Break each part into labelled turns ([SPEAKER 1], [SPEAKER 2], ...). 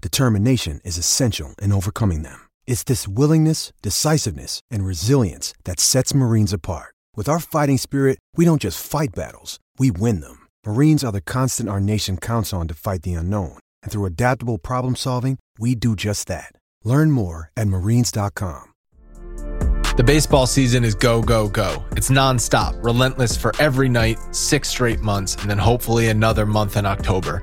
[SPEAKER 1] determination is essential in overcoming them. It's this willingness, decisiveness, and resilience that sets Marines apart. With our fighting spirit, we don't just fight battles, we win them. Marines are the constant our nation counts on to fight the unknown. And through adaptable problem solving, we do just that. Learn more at marines.com.
[SPEAKER 2] The baseball season is go, go, go. It's nonstop, relentless for every night, six straight months, and then hopefully another month in October.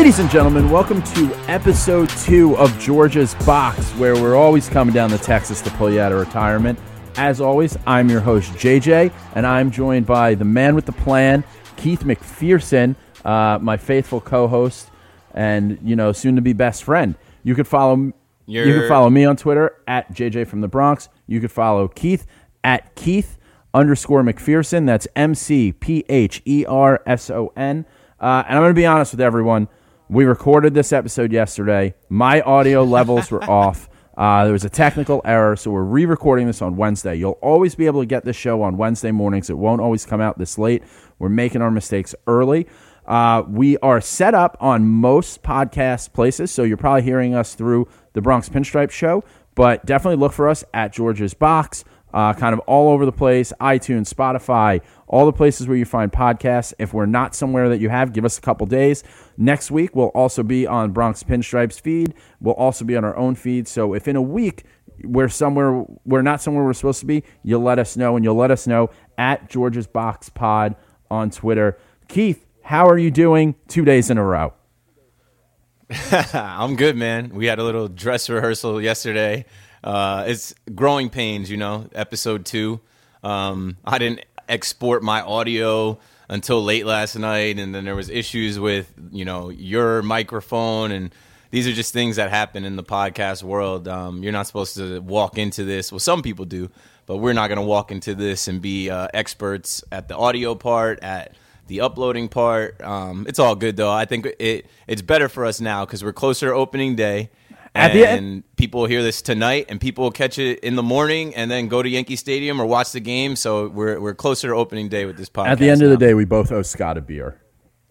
[SPEAKER 3] Ladies and gentlemen, welcome to episode two of George's Box, where we're always coming down to Texas to pull you out of retirement. As always, I'm your host, JJ, and I'm joined by the man with the plan, Keith McPherson, uh, my faithful co host, and, you know, soon to be best friend. You could follow you can
[SPEAKER 4] You're-
[SPEAKER 3] follow me on Twitter at JJ from the Bronx. You could follow Keith at Keith underscore McPherson. That's M C P H E R S O N. Uh, and I'm going to be honest with everyone. We recorded this episode yesterday. My audio levels were off. Uh, there was a technical error, so we're re recording this on Wednesday. You'll always be able to get this show on Wednesday mornings. It won't always come out this late. We're making our mistakes early. Uh, we are set up on most podcast places, so you're probably hearing us through the Bronx Pinstripe Show, but definitely look for us at George's Box, uh, kind of all over the place iTunes, Spotify, all the places where you find podcasts. If we're not somewhere that you have, give us a couple days. Next week, we'll also be on Bronx Pinstripes feed. We'll also be on our own feed. So if in a week, we're somewhere we're not somewhere we're supposed to be, you'll let us know, and you'll let us know at George's Box Pod on Twitter. Keith, how are you doing two days in a row?
[SPEAKER 4] I'm good, man. We had a little dress rehearsal yesterday. Uh, it's growing pains, you know. Episode two. Um, I didn't export my audio until late last night, and then there was issues with you know your microphone, and these are just things that happen in the podcast world. Um, you're not supposed to walk into this. Well, some people do, but we're not going to walk into this and be uh, experts at the audio part at the uploading part. Um, it's all good though. I think it it's better for us now because we're closer to opening day.
[SPEAKER 3] At
[SPEAKER 4] And
[SPEAKER 3] the end-
[SPEAKER 4] people will hear this tonight, and people will catch it in the morning, and then go to Yankee Stadium or watch the game. So we're we're closer to opening day with this podcast.
[SPEAKER 3] At the end of the day, we both owe Scott a beer.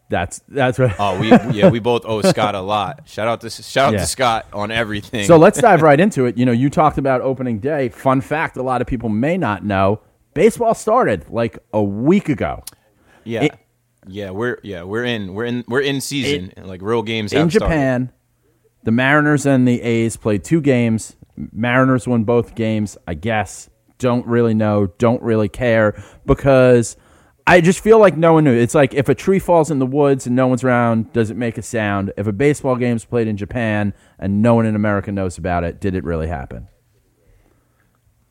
[SPEAKER 3] That's that's what.
[SPEAKER 4] Oh, we yeah, we both owe Scott a lot. Shout out to shout out
[SPEAKER 3] Yeah.
[SPEAKER 4] to Scott on everything.
[SPEAKER 3] So let's dive right into it. You know, you talked about opening day. Fun fact: a lot of people may not know, baseball started like a week ago.
[SPEAKER 4] yeah,
[SPEAKER 3] it-
[SPEAKER 4] yeah, we're yeah we're in we're in we're in season and like real games
[SPEAKER 3] in
[SPEAKER 4] have started.
[SPEAKER 3] The Mariners and the A's played two games. Mariners won both games, I guess. Don't really know, don't really care because I just feel like no one knew. It's like if a tree falls in the woods and no one's around, does it make a sound? If a baseball game's played in Japan and no one in America knows about it, did it really happen?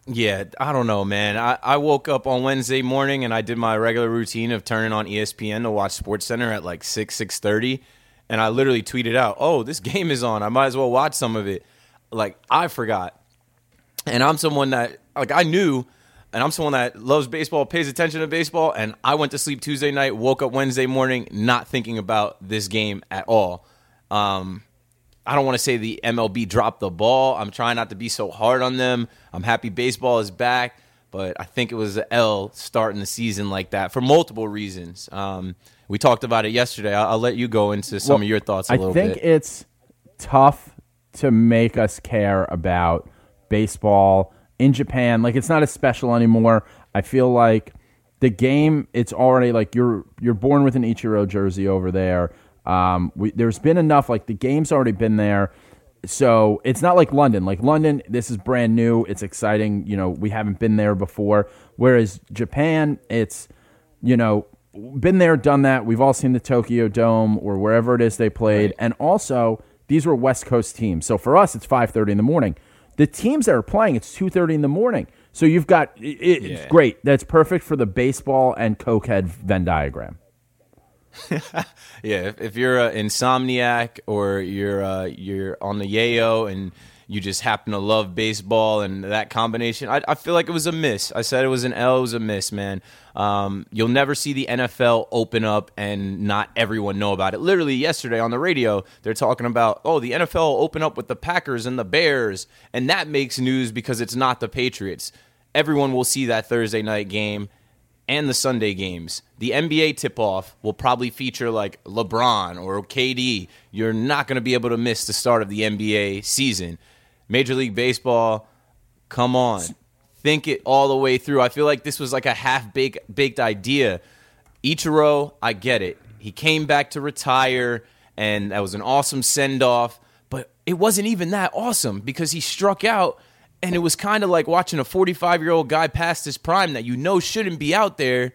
[SPEAKER 4] Yeah, I don't know, man. I, I woke up on Wednesday morning and I did my regular routine of turning on ESPN to watch Sports Center at like six six thirty, and I literally tweeted out, "Oh, this game is on. I might as well watch some of it." Like I forgot, and I'm someone that like I knew, and I'm someone that loves baseball, pays attention to baseball, and I went to sleep Tuesday night, woke up Wednesday morning, not thinking about this game at all. Um, I don't want to say the MLB dropped the ball. I'm trying not to be so hard on them. I'm happy baseball is back, but I think it was an L starting the season like that for multiple reasons. Um, we talked about it yesterday. I'll, I'll let you go into some
[SPEAKER 3] Well,
[SPEAKER 4] of your thoughts a
[SPEAKER 3] I
[SPEAKER 4] little bit.
[SPEAKER 3] I think
[SPEAKER 4] bit.
[SPEAKER 3] it's tough to make us care about baseball in Japan. Like it's not as special anymore. I feel like the game it's already like you're you're born with an Ichiro jersey over there. Um, we, there's been enough like the game's already been there. So it's not like London. Like London, this is brand new. It's exciting. You know, we haven't been there before. Whereas Japan, it's you know, been there, done that. We've all seen the Tokyo Dome or wherever it is they played, and also these were West Coast teams. So for us, it's five thirty in the morning. The teams that are playing, it's two thirty in the morning. So you've got it, it's
[SPEAKER 4] Yeah.
[SPEAKER 3] great. That's perfect for the baseball and cokehead Venn diagram.
[SPEAKER 4] Yeah, if, if you're an insomniac or you're uh, you're on the yayo and you just happen to love baseball and that combination, I, I feel like it was a miss. I said it was an L, it was a miss, man. Um, you'll never see the NFL open up and not everyone know about it. Literally yesterday on the radio, they're talking about, oh, the NFL open up with the Packers and the Bears, and that makes news because it's not the Patriots. Everyone will see that Thursday night game and the Sunday games. The NBA tip off will probably feature like LeBron or KD. You're not going to be able to miss the start of the NBA season. Major League Baseball, come on. Think it all the way through. I feel like this was like a half baked baked idea. Ichiro, I get it. He came back to retire and that was an awesome send off, but it wasn't even that awesome because he struck out and it was kind of like watching a 45 year old guy past his prime that you know shouldn't be out there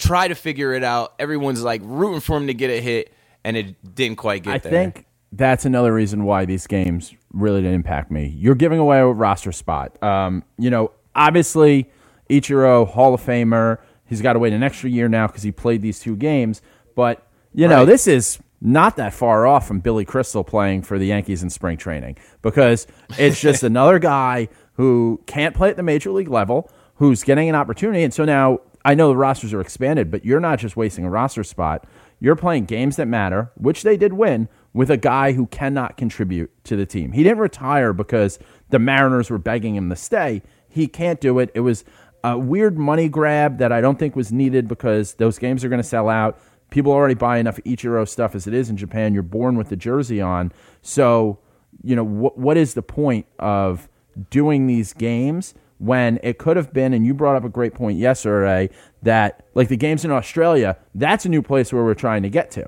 [SPEAKER 4] try to figure it out. Everyone's like rooting for him to get a hit, and it didn't quite get
[SPEAKER 3] I
[SPEAKER 4] there.
[SPEAKER 3] I think that's another reason why these games really didn't impact me. You're giving away a roster spot. Um, you know, obviously, Ichiro, Hall of Famer, he's got to wait an extra year now because he played these two games. But, you know,
[SPEAKER 4] Right.
[SPEAKER 3] this is not that far off from Billy Crystal playing for the Yankees in spring training because it's just another guy who can't play at the major league level, who's getting an opportunity. And so now I know the rosters are expanded, but you're not just wasting a roster spot. You're playing games that matter, which they did win, with a guy who cannot contribute to the team. He didn't retire because the Mariners were begging him to stay. He can't do it. It was a weird money grab that I don't think was needed because those games are going to sell out. People already buy enough Ichiro stuff as it is in Japan. You're born with the jersey on. So, you know, wh- what is the point of doing these games when it could have been, and you brought up a great point yesterday, that like the games in Australia, that's a new place where we're trying to get to.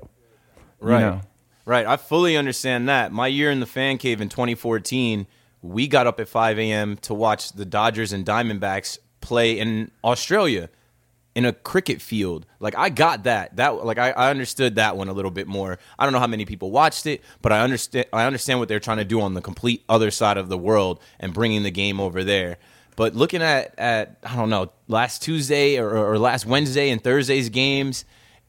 [SPEAKER 4] Right.
[SPEAKER 3] know.
[SPEAKER 4] Right. I fully understand that. My year in the fan cave in 2014, we got up at 5 a.m. to watch the Dodgers and Diamondbacks play in Australia in a cricket field. Like I got that. That like I, I understood that one a little bit more. I don't know how many people watched it, but I understand I understand what they're trying to do on the complete other side of the world and bringing the game over there. But looking at at I don't know last Tuesday or, or last Wednesday and Thursday's games,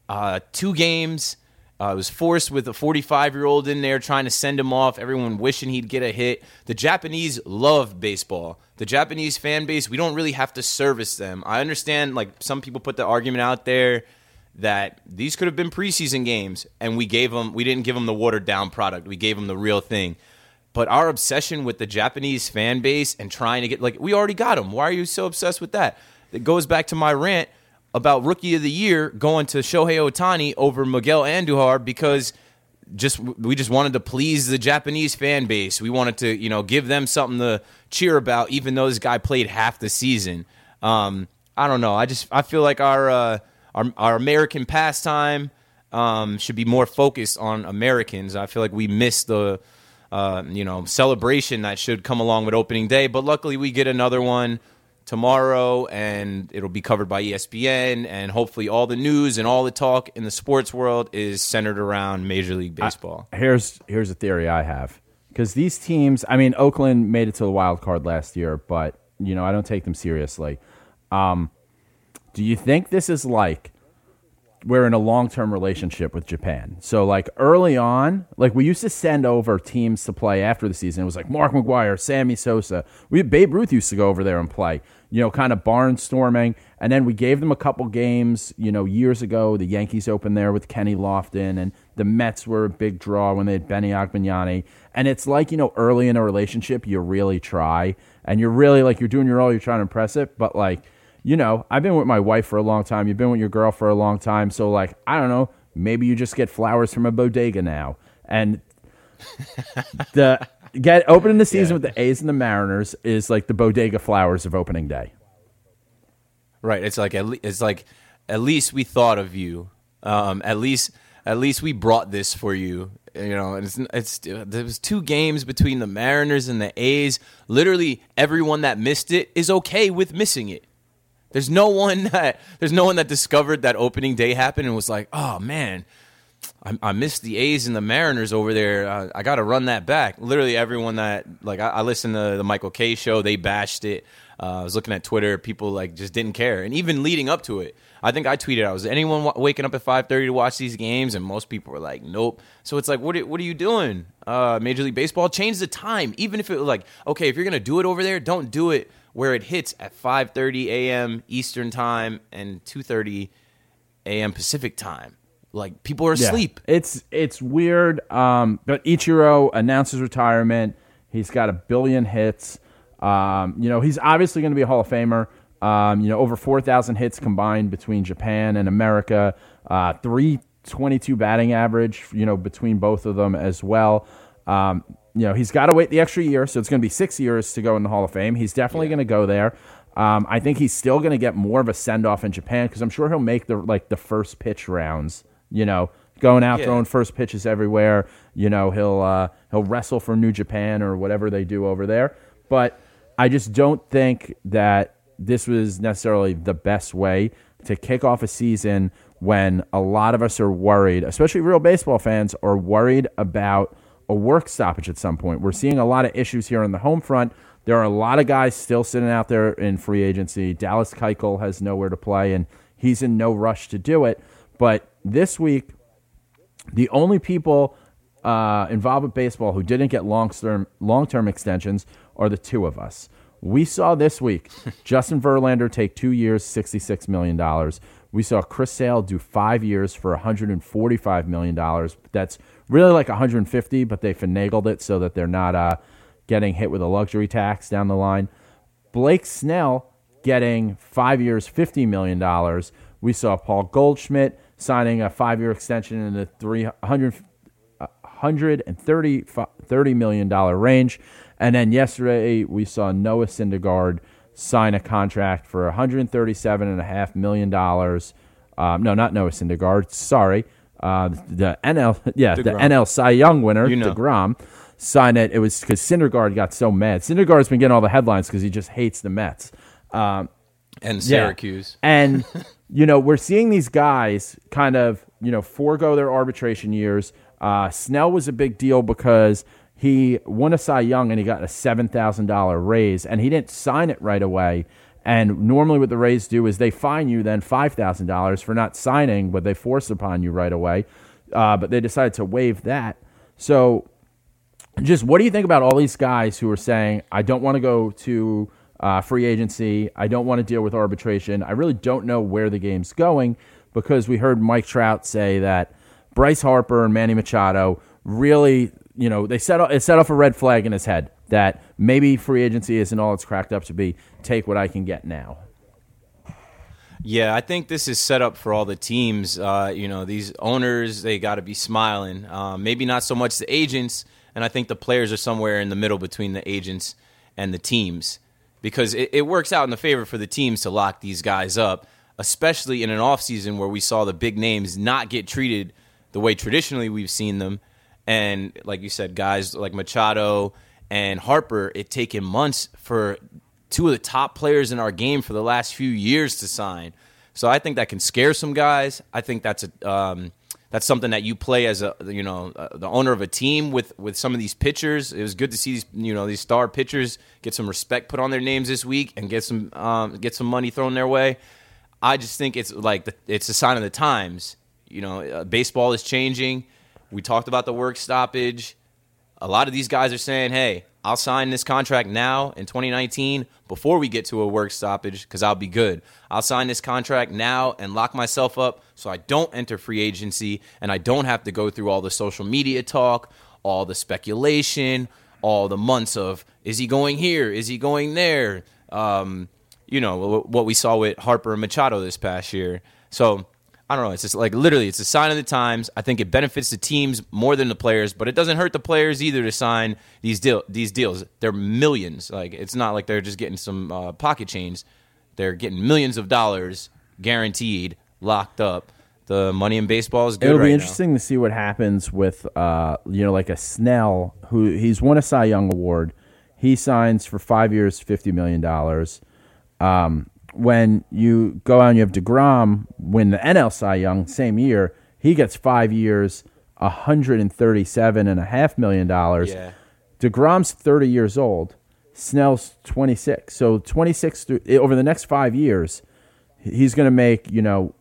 [SPEAKER 4] uh, two games. Uh, I was forced with a 45 year old in there trying to send him off. Everyone wishing he'd get a hit. The Japanese love baseball. The Japanese fan base, we don't really have to service them. I understand, like, some people put the argument out there that these could have been preseason games and we gave them, we didn't give them the watered down product. We gave them the real thing. But our obsession with the Japanese fan base and trying to get, like, we already got them. Why are you so obsessed with that? It goes back to my rant about rookie of the year going to Shohei Ohtani over Miguel Andujar because just we just wanted to please the Japanese fan base. We wanted to, you know, give them something to cheer about, even though this guy played half the season. Um, I don't know. I just I feel like our uh, our, our American pastime um, should be more focused on Americans. I feel like we missed the uh, you know celebration that should come along with opening day, but luckily we get another one tomorrow and it'll be covered by ESPN and hopefully all the news and all the talk in the sports world is centered around Major League Baseball.
[SPEAKER 3] I, here's here's a theory I have because these teams. I mean, Oakland made it to the wild card last year, but you know I don't take them seriously. Um, do you think this is like we're in a long term relationship with Japan? So like early on, like we used to send over teams to play after the season. It was like Mark McGwire, Sammy Sosa. We Babe Ruth used to go over there and play you know, kind of barnstorming. And then we gave them a couple games, you know, years ago. The Yankees opened there with Kenny Lofton, and the Mets were a big draw when they had Benny Agbayani. And it's like, you know, early in a relationship, you really try, and you're really like, you're doing your all, you're trying to impress it. But like, you know, I've been with my wife for a long time. You've been with your girl for a long time. So, like, I don't know, maybe you just get flowers from a bodega now. And the get opening the season yeah. with the A's and the Mariners is like the bodega flowers of opening day.
[SPEAKER 4] Right. It's like at le- it's like at least we thought of you. Um, at least at least we brought this for you. You know, it's it's there was two games between the Mariners and the A's. Literally everyone that missed it is okay with missing it. There's no one that there's no one that discovered that opening day happened and was like, "Oh man, I, I missed the A's and the Mariners over there. Uh, I got to run that back. Literally, everyone that like I, I listened to the Michael Kay show, they bashed it. Uh, I was looking at Twitter, people like just didn't care, and even leading up to it, I think I tweeted, "I was anyone w- waking up at five thirty to watch these games?" And most people were like, "Nope." So it's like, what are, what are you doing? Uh, Major League Baseball change the time, even if it was like, okay, if you're gonna do it over there, don't do it where it hits at five thirty a.m. Eastern time and two thirty a.m. Pacific time like people are asleep.
[SPEAKER 3] Yeah. It's it's weird. Um, but Ichiro announces retirement. He's got a billion hits. Um, you know, he's obviously going to be a Hall of Famer. Um, you know, over four thousand hits combined between Japan and America. Uh, Three twenty-two batting average. You know, between both of them as well. Um, you know, he's got to wait the extra year, so it's going to be six years to go in the Hall of Fame. He's definitely yeah. going to go there. Um, I think he's still going to get more of a send off in Japan because I'm sure he'll make the like the first pitch rounds you know, going out yeah. throwing first pitches everywhere. You know, he'll uh, he'll wrestle for New Japan or whatever they do over there. But I just don't think that this was necessarily the best way to kick off a season when a lot of us are worried, especially real baseball fans, are worried about a work stoppage at some point. We're seeing a lot of issues here on the home front. There are a lot of guys still sitting out there in free agency. Dallas Keuchel has nowhere to play, and he's in no rush to do it. But this week, the only people uh, involved with baseball who didn't get long term long term extensions are the two of us. We saw this week Justin Verlander take two years, sixty six million dollars. We saw Chris Sale do five years for one hundred and forty five million dollars. That's really like one hundred and fifty, but they finagled it so that they're not uh, getting hit with a luxury tax down the line. Blake Snell getting five years, fifty million dollars. We saw Paul Goldschmidt signing a five year extension in the 300, $130 $30 million range. And then yesterday, we saw Noah Syndergaard sign a contract for $137.5 million. Um, no, not Noah Syndergaard. Sorry. Uh, the NL, yeah, DeGrom. the NL Cy Young winner, you know. DeGrom, signed it. It was because Syndergaard got so mad. Syndergaard's been getting all the headlines because he just hates the Mets. Um,
[SPEAKER 4] and Syracuse.
[SPEAKER 3] Yeah. And you know, we're seeing these guys kind of, you know, forego their arbitration years. Uh, Snell was a big deal because he won a Cy Young and he got a $7,000 raise and he didn't sign it right away. And normally, what the Rays do is they fine you then $5,000 for not signing what they force upon you right away. Uh, but they decided to waive that. So, just what do you think about all these guys who are saying, I don't want to go to uh, free agency. I don't want to deal with arbitration. I really don't know where the game's going because we heard Mike Trout say that Bryce Harper and Manny Machado really, you know, they set it set off a red flag in his head that maybe free agency isn't all it's cracked up to be. Take what I can get now.
[SPEAKER 4] Yeah, I think this is set up for all the teams. Uh, you know, these owners they got to be smiling. Uh, maybe not so much the agents, and I think the players are somewhere in the middle between the agents and the teams because it, it works out in the favor for the teams to lock these guys up, especially in an offseason where we saw the big names not get treated the way traditionally we've seen them. And like you said, guys like Machado and Harper, it taken months for two of the top players in our game for the last few years to sign. So I think that can scare some guys. I think that's a um, that's something that you play as a you know uh, the owner of a team with with some of these pitchers. It was good to see these you know these star pitchers get some respect put on their names this week and get some um, get some money thrown their way. I just think it's like the, it's a sign of the times. You know, uh, baseball is changing. We talked about the work stoppage. A lot of these guys are saying, "Hey, I'll sign this contract now in 2019 before we get to a work stoppage because I'll be good. I'll sign this contract now and lock myself up so I don't enter free agency and I don't have to go through all the social media talk, all the speculation, all the months of is he going here? Is he going there? Um, you know, what we saw with Harper and Machado this past year. So I don't know. It's just like literally, it's a sign of the times. I think it benefits the teams more than the players, but it doesn't hurt the players either to sign these deal these deals. They're millions. Like it's not like they're just getting some uh, pocket change. They're getting millions of dollars guaranteed, locked up. The money in baseball is good.
[SPEAKER 3] It'll
[SPEAKER 4] right
[SPEAKER 3] be
[SPEAKER 4] now.
[SPEAKER 3] interesting to see what happens with, uh, you know, like a Snell who he's won a Cy Young award. He signs for five years, fifty million dollars. Um, when you go out and you have Degrom win the NL Cy Young same year, he gets five years, one hundred and thirty-seven and a half million dollars.
[SPEAKER 4] Yeah.
[SPEAKER 3] Degrom's thirty years old. Snell's twenty-six. So twenty-six through, over the next five years, he's going to make you know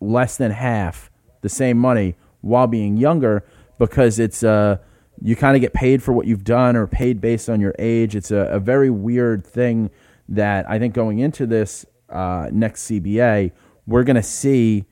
[SPEAKER 3] less than half the same money while being younger because it's uh you kind of get paid for what you've done or paid based on your age. It's a, a very weird thing that I think going into this uh, next CBA, we're going to see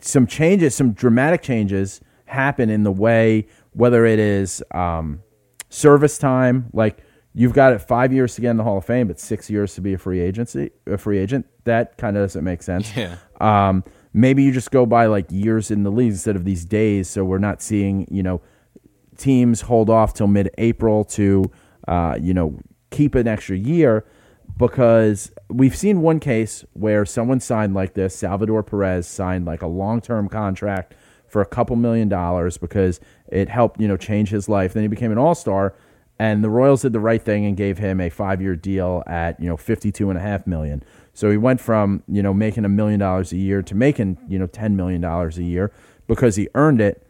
[SPEAKER 3] some changes, some dramatic changes happen in the way, whether it is um, service time, like you've got it five years to get in the Hall of Fame, but six years to be a free agency, a free agent. That kind of doesn't make sense.
[SPEAKER 4] Yeah.
[SPEAKER 3] Um, maybe you just go by like years in the league instead of these days, so we're not seeing you know teams hold off till mid-April to uh, you know keep an extra year because we've seen one case where someone signed like this. Salvador Perez signed like a long-term contract for a couple million dollars because it helped you know change his life. Then he became an all-star, and the Royals did the right thing and gave him a five-year deal at you know fifty-two and a half million. So he went from you know making a million dollars a year to making you know ten million dollars a year because he earned it.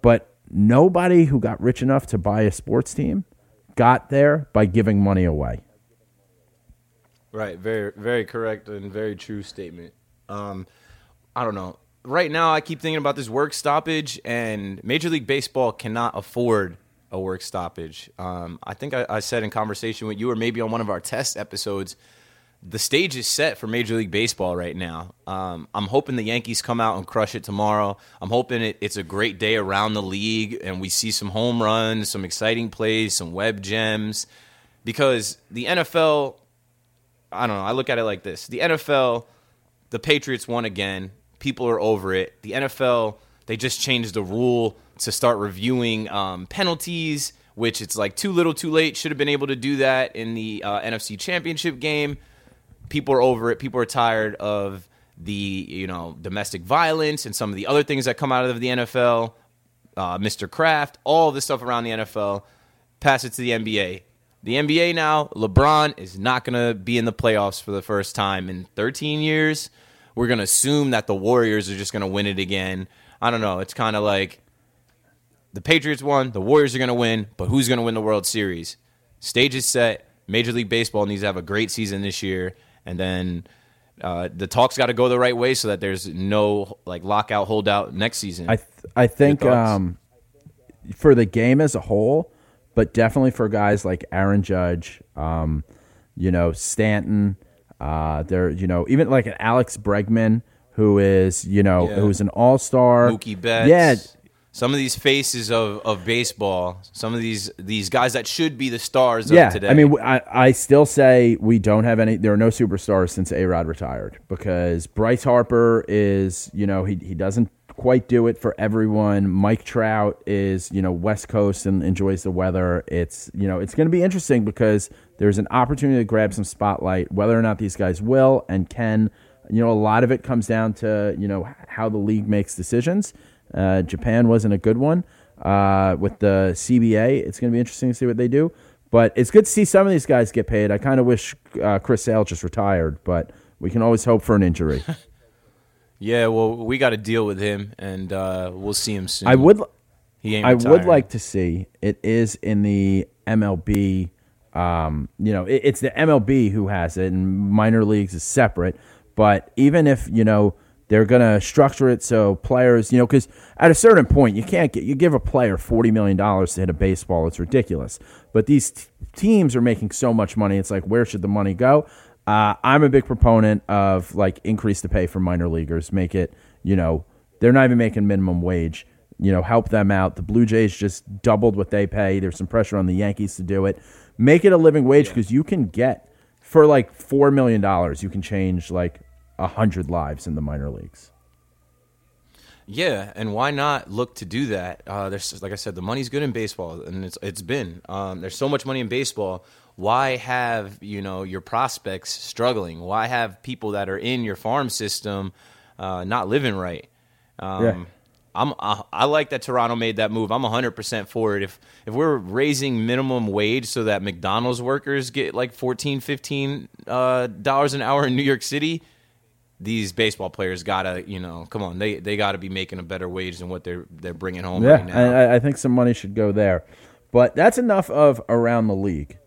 [SPEAKER 3] But nobody who got rich enough to buy a sports team got there by giving money away.
[SPEAKER 4] Right, very very correct and very true statement. Um, I don't know. Right now, I keep thinking about this work stoppage, and Major League Baseball cannot afford a work stoppage. Um, I think I, I said in conversation with you, or maybe on one of our test episodes, the stage is set for Major League Baseball right now. Um, I'm hoping the Yankees come out and crush it tomorrow. I'm hoping it, it's a great day around the league, and we see some home runs, some exciting plays, some web gems, because the NFL I don't know. I look at it like this: the NFL, the Patriots won again. People are over it. The NFL, they just changed the rule to start reviewing um, penalties, which it's like too little, too late. Should have been able to do that in the uh, NFC Championship game. People are over it. People are tired of the you know domestic violence and some of the other things that come out of the NFL. Uh, Mr. Kraft, all this stuff around the NFL. Pass it to the NBA. The NBA now, LeBron is not going to be in the playoffs for the first time in 13 years. We're going to assume that the Warriors are just going to win it again. I don't know. It's kind of like the Patriots won, the Warriors are going to win, but who's going to win the World Series? Stage is set. Major League Baseball needs to have a great season this year, and then uh, the talks got to go the right way so that there's no like lockout holdout next season.
[SPEAKER 3] I th- I think um, for the game as a whole, but definitely for guys like Aaron Judge, um, you know Stanton, uh, there you know even like an Alex Bregman who is you know
[SPEAKER 4] Yeah.
[SPEAKER 3] who's an all star.
[SPEAKER 4] Mookie Betts.
[SPEAKER 3] Yeah,
[SPEAKER 4] some of these faces of, of baseball, some of these these guys that should be the stars
[SPEAKER 3] yeah,
[SPEAKER 4] of today.
[SPEAKER 3] I mean, I, I still say we don't have any. There are no superstars since A Rod retired because Bryce Harper is, you know, he he doesn't quite do it for everyone. Mike Trout is, you know, West Coast and enjoys the weather. It's, you know, it's going to be interesting because there's an opportunity to grab some spotlight. Whether or not these guys will and can, you know, a lot of it comes down to you know how the league makes decisions. Uh, Japan wasn't a good one uh, with the CBA. It's going to be interesting to see what they do. But it's good to see some of these guys get paid. I kind of wish uh, Chris Sale just retired, but we can always hope for an injury.
[SPEAKER 4] yeah, well, we got to deal with him, and uh, we'll see him soon.
[SPEAKER 3] I would,
[SPEAKER 4] He ain't
[SPEAKER 3] I would like to see it is in the MLB. Um, you know, it, it's the MLB who has it, and minor leagues is separate. But even if you know they're going to structure it so players, you know, because at a certain point you can't get you give a player forty million dollars to hit a baseball. It's ridiculous. But these t- teams are making so much money. It's like where should the money go? Uh, I'm a big proponent of like increase the pay for minor leaguers. Make it, you know, they're not even making minimum wage. You know, help them out. The Blue Jays just doubled what they pay. There's some pressure on the Yankees to do it. Make it a living wage because you can get for like four million dollars. You can change like a hundred lives in the minor leagues.
[SPEAKER 4] Yeah, and why not look to do that? Uh, there's like I said, the money's good in baseball, and it's it's been. Um, there's so much money in baseball. Why have you know your prospects struggling? Why have people that are in your farm system uh, not living right? Um,
[SPEAKER 3] Yeah.
[SPEAKER 4] I'm I, I like that Toronto made that move. I'm 100% for it. If if we're raising minimum wage so that McDonald's workers get like 14 15 uh, dollars an hour in New York City, these baseball players gotta, you know, come on, they they gotta be making a better wage than what they're they're bringing home
[SPEAKER 3] Yeah,
[SPEAKER 4] right now.
[SPEAKER 3] I, I think some money should go there. But that's enough of around the league.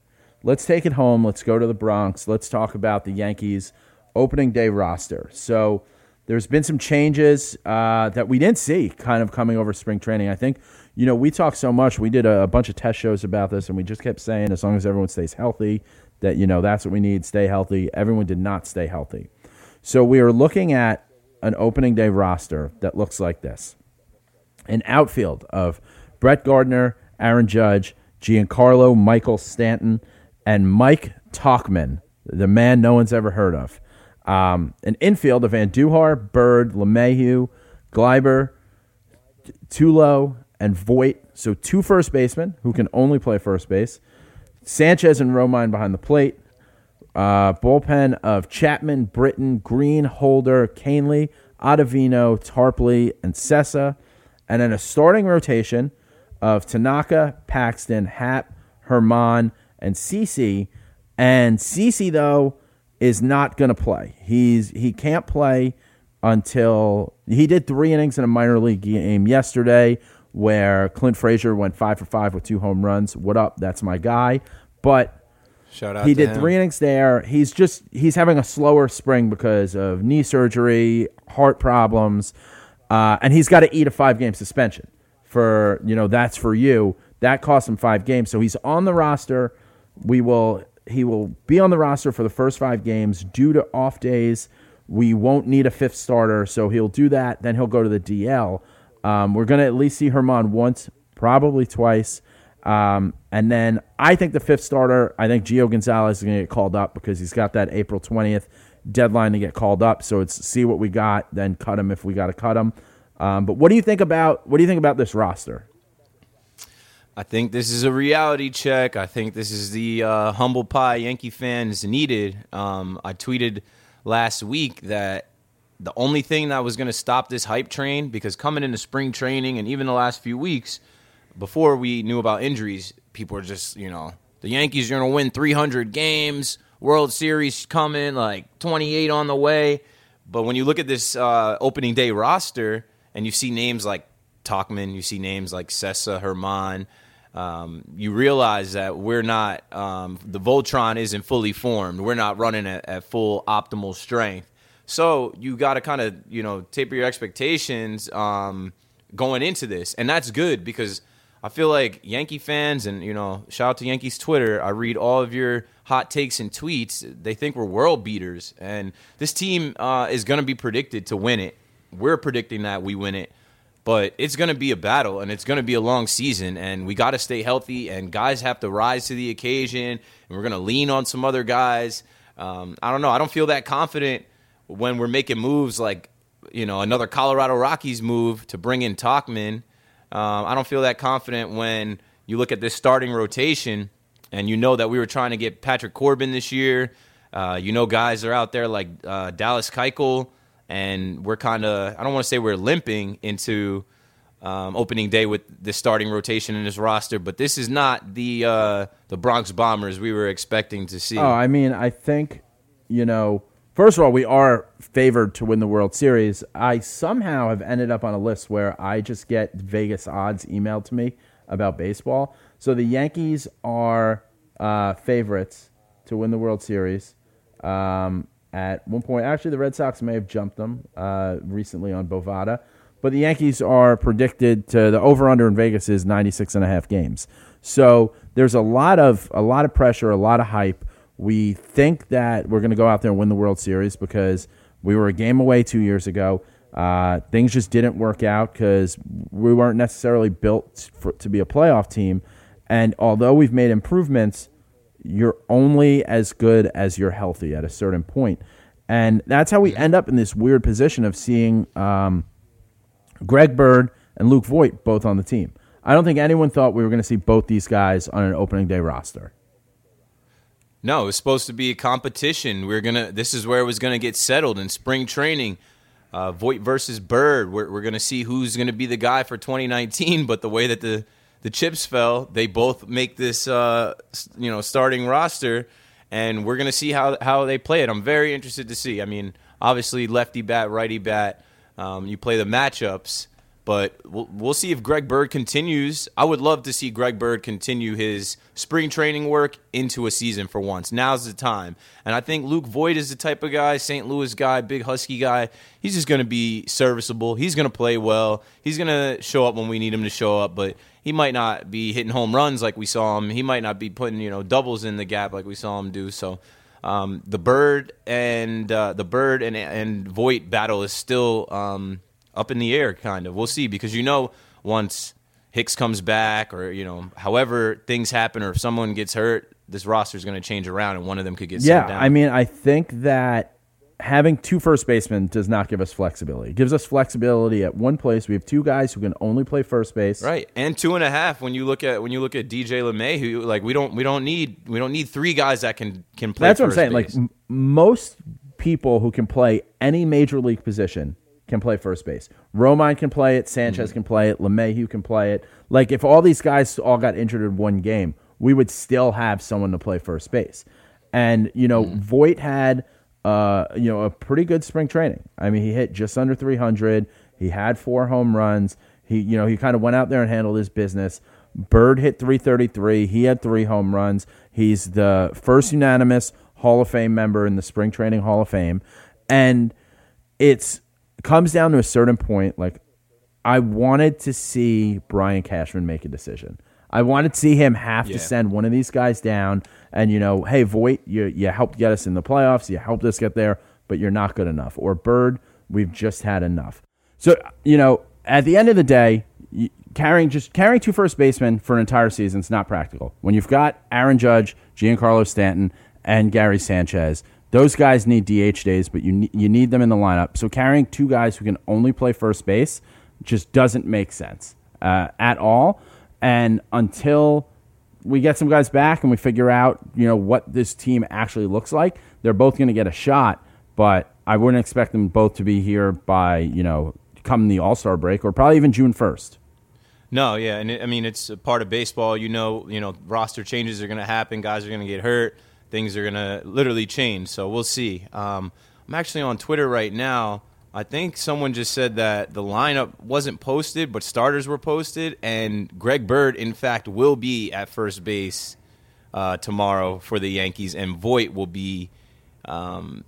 [SPEAKER 3] Let's take it home. Let's go to the Bronx. Let's talk about the Yankees opening day roster. So there's been some changes uh, that we didn't see kind of coming over spring training. I think, you know, we talked so much. We did a, a bunch of test shows about this, and we just kept saying as long as everyone stays healthy, that, you know, that's what we need, stay healthy. Everyone did not stay healthy. So we are looking at an opening day roster that looks like this an outfield of Brett Gardner, Aaron Judge, Giancarlo Michael Stanton, and Mike Tauchman, the man no one's ever heard of. Um, an infield of Andujar, Bird, LeMahieu, Gleiber, Tulo, and Voit. So two first basemen who can only play first base. Sanchez and Romine behind the plate. Uh, bullpen of Chapman, Britton, Green, Holder, Kahnle, Ottavino, Tarpley, and Sessa. And then a starting rotation of Tanaka, Paxton, Happ, Germán, and CC. And CC, though, is not going to play. He's He can't play until he did three innings in a minor league game yesterday where Clint Frazier went five for five with two home runs. What up? That's my guy. But
[SPEAKER 4] Shout out
[SPEAKER 3] he did
[SPEAKER 4] him.
[SPEAKER 3] three innings there. He's just he's having a slower spring because of knee surgery, heart problems, uh, and he's got to eat a five game suspension for you know that's for you. That cost him five games, so he's on the roster. We will he will be on the roster for the first five games due to off days. We won't need a fifth starter, so he'll do that. Then he'll go to the DL. Um, we're going to at least see Germán once, probably twice. Um, and then I think the fifth starter, I think Gio Gonzalez is going to get called up because he's got that April 20th deadline to get called up. So it's see what we got, then cut him if we got to cut him. Um, but what do you think about what do you think about this roster?
[SPEAKER 4] I think this is a reality check. I think this is the uh, humble pie Yankee fans needed. Um, I tweeted last week that the only thing that was going to stop this hype train, because coming into spring training and even the last few weeks, before we knew about injuries, people were just, you know, the Yankees are going to win 300 games, World Series coming, like 28 on the way. But when you look at this uh, opening day roster and you see names like Tauchman, you see names like Sessa, Germán, um, you realize that we're not, um, the Voltron isn't fully formed. We're not running at, at full optimal strength. So you got to kind of, you know, taper your expectations um, going into this. And that's good because I feel like Yankee fans and, you know, shout out to Yankees Twitter. I read all of your hot takes and tweets. They think we're world beaters. And this team uh, is going to be predicted to win it. We're predicting that we win it. But it's going to be a battle and it's going to be a long season and we got to stay healthy and guys have to rise to the occasion and we're going to lean on some other guys. Um, i don't know i don't feel that confident when we're making moves like you know another colorado rockies move to bring in Tauchman. Um, i don't feel that confident when you look at this starting rotation and you know that we were trying to get patrick corbin this year. Uh, you know guys are out there like uh, dallas keuchel and we're kind of I don't want to say we're limping into um, opening day with the starting rotation in this roster, but this is not the uh, the Bronx Bombers we were expecting to see.
[SPEAKER 3] Oh, I mean, I think you know. First of all, we are favored to win the World Series. I somehow have ended up on a list where I just get Vegas odds emailed to me about baseball. So the Yankees are uh, favorites to win the World Series. Um, at one point. Actually, the Red Sox may have jumped them uh, recently on Bovada. But the Yankees are predicted to the over under in Vegas is 96 and a half games. So there's a lot of a lot of pressure, a lot of hype. We think that we're going to go out there and win the World Series because we were a game away two years ago. Uh, things just didn't work out because we weren't necessarily built for, to be a playoff team. And although we've made improvements, you're only as good as you're healthy at a certain point. And that's how we end up in this weird position of seeing um, Greg Bird and Luke Voit both on the team. I don't think anyone thought we were going to see both these guys on an opening day roster.
[SPEAKER 4] No, it was supposed to be a competition. We are gonna. This is where it was gonna get settled in spring training. Uh, Voit versus Bird. We're, we're gonna see who's gonna be the guy for 2019. But the way that the the chips fell. They both make this, uh, you know, starting roster, and we're gonna see how how they play it. I'm very interested to see. I mean, obviously, lefty bat, righty bat. Um, you play the matchups, but we'll, we'll see if Greg Bird continues. I would love to see Greg Bird continue his spring training work into a season for once. Now's the time. And I think Luke Voit is the type of guy, St. Louis guy, big husky guy. He's just going to be serviceable. He's going to play well. He's going to show up when we need him to show up, but he might not be hitting home runs like we saw him. He might not be putting, you know, doubles in the gap like we saw him do. So um, the Bird and uh, the Bird and and Voit battle is still um, up in the air, kind of. We'll see because you know once Hicks comes back, or you know, however things happen, or if someone gets hurt, this roster is going to change around, and one of them could get
[SPEAKER 3] yeah.
[SPEAKER 4] down.
[SPEAKER 3] I mean, I think that having two first basemen does not give us flexibility. It gives us flexibility at one place. We have two guys who can only play first base.
[SPEAKER 4] Right. And two and a half when you look at when you look at DJ LeMahieu who like we don't we don't need we don't need three guys that can can play
[SPEAKER 3] That's what I'm saying.
[SPEAKER 4] base.
[SPEAKER 3] Like m- most people who can play any major league position can play first base. Romine can play it, Sanchez
[SPEAKER 4] Mm-hmm.
[SPEAKER 3] can play it, LeMahieu can play it. Like if all these guys all got injured in one game, we would still have someone to play first base. And you know,
[SPEAKER 4] Mm-hmm.
[SPEAKER 3] Voit had uh, you know, a pretty good spring training. I mean, he hit just under 300. He had four home runs. He, you know, he kind of went out there and handled his business. Bird hit 333. He had three home runs. He's the first unanimous Hall of Fame member in the Spring Training Hall of Fame, and it's comes down to a certain point. Like, I wanted to see Brian Cashman make a decision. I wanted to see him have
[SPEAKER 4] Yeah.
[SPEAKER 3] to send one of these guys down and, you know, hey, Voit, you, you helped get us in the playoffs. You helped us get there, but you're not good enough. Or Bird, we've just had enough. So, you know, at the end of the day, carrying just carrying two first basemen for an entire season is not practical. When you've got Aaron Judge, Giancarlo Stanton, and Gary Sanchez, those guys need DH days, but you you need them in the lineup. So carrying two guys who can only play first base just doesn't make sense uh, at all. And until we get some guys back and we figure out, you know, what this team actually looks like, they're both going to get a shot. But I wouldn't expect them both to be here by, you know, come the All Star break or probably even June first.
[SPEAKER 4] No, yeah, and it, I mean it's a part of baseball. You know, you know, roster changes are going to happen. Guys are going to get hurt. Things are going to literally change. So we'll see. Um, I'm actually on Twitter right now. I think someone just said that the lineup wasn't posted, but starters were posted, and Greg Bird, in fact, will be at first base uh, tomorrow for the Yankees, and Voit will be um,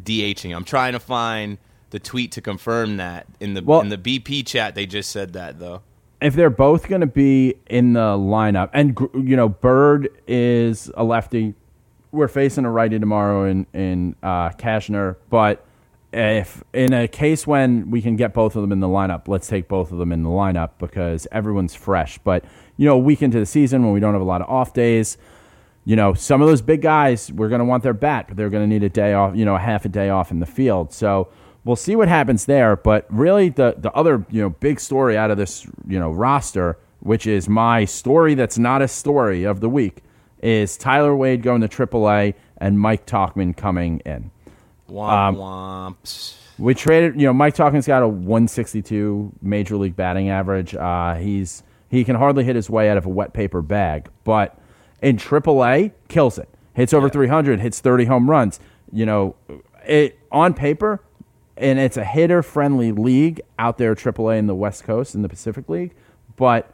[SPEAKER 4] DHing. I'm trying to find the tweet to confirm that in the
[SPEAKER 3] Well-
[SPEAKER 4] in the BP chat. They just said that though.
[SPEAKER 3] if they're both going to be in the lineup, and you know, Bird is a lefty, we're facing a righty tomorrow in in uh, Cashner, but if in a case when we can get both of them in the lineup, let's take both of them in the lineup because everyone's fresh. But you know, a week into the season when we don't have a lot of off days, you know, some of those big guys we're going to want their bat, but they're going to need a day off, you know, a half a day off in the field. So we'll see what happens there. But really, the the other you know big story out of this you know roster, which is my story that's not a story of the week, is Tyler Wade going to AAA and Mike Tauchman coming in.
[SPEAKER 4] Womp womps.
[SPEAKER 3] We traded, you know, Mike Tauchman's got a 162 major league batting average. Uh, he's he can hardly hit his way out of a wet paper bag, but in AAA, kills it. Hits over 300, hits 30 home runs. You know, it on paper, and it's a hitter friendly league out there, AAA in the West Coast in the Pacific League, but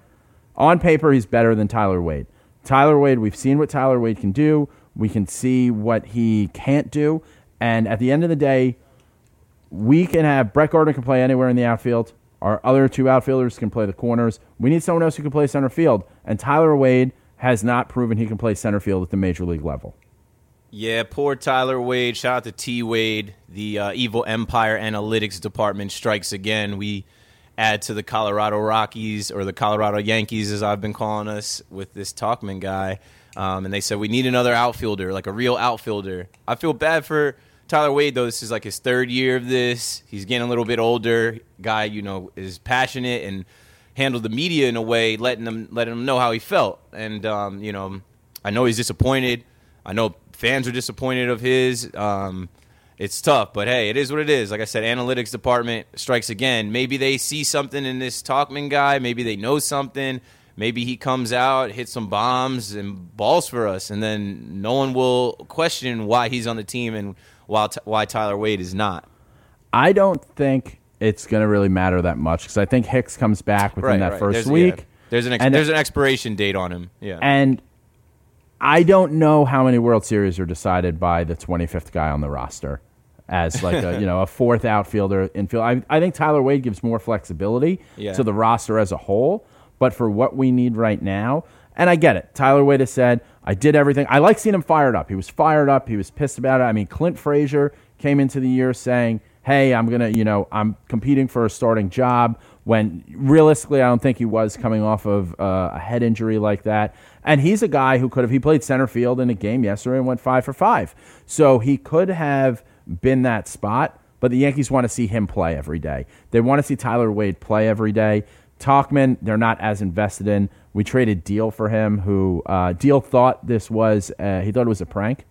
[SPEAKER 3] on paper, he's better than Tyler Wade. Tyler Wade, we've seen what Tyler Wade can do. We can see what he can't do. And at the end of the day, we can have Brett Gardner can play anywhere in the outfield. Our other two outfielders can play the corners. We need someone else who can play center field. And Tyler Wade has not proven he can play center field at the major league level.
[SPEAKER 4] Yeah, poor Tyler Wade. Shout out to T Wade. The uh, evil Empire Analytics Department strikes again. We add to the Colorado Rockies or the Colorado Yankees, as I've been calling us, with this Tauchman guy. Um, and they said we need another outfielder, like a real outfielder. I feel bad for Tyler Wade though. This is like his third year of this. He's getting a little bit older. Guy, you know, is passionate and handled the media in a way, letting them letting him know how he felt. And um, you know, I know he's disappointed. I know fans are disappointed of his. Um, it's tough, but hey, it is what it is. Like I said, analytics department strikes again. Maybe they see something in this Tauchman guy. Maybe they know something. Maybe he comes out, hits some bombs and balls for us, and then no one will question why he's on the team and why why Tyler Wade is not.
[SPEAKER 3] I don't think it's going to really matter that much because I think Hicks comes back within
[SPEAKER 4] Right,
[SPEAKER 3] that
[SPEAKER 4] right.
[SPEAKER 3] first
[SPEAKER 4] There's,
[SPEAKER 3] week.
[SPEAKER 4] yeah. There's an ex-
[SPEAKER 3] And-
[SPEAKER 4] there's an expiration date on him. Yeah.
[SPEAKER 3] And I don't know how many World Series are decided by the 25th guy on the roster as like a you know a fourth outfielder infield. I, I think Tyler Wade gives more flexibility
[SPEAKER 4] Yeah.
[SPEAKER 3] to the roster as a whole, but for what we need right now, and I get it. Tyler Wade has said I did everything. I like seeing him fired up. He was fired up. He was pissed about it. I mean, Clint Frazier came into the year saying, "Hey, I'm gonna you know I'm competing for a starting job." When realistically, I don't think he was coming off of uh, a head injury like that. And he's a guy who could have, he played center field in a game yesterday and went five for five. So he could have been that spot, but the Yankees want to see him play every day. They want to see Tyler Wade play every day. Tauchman, they're not as invested in. We traded Diehl for him, who uh, Diehl thought this was, uh, he thought it was a prank.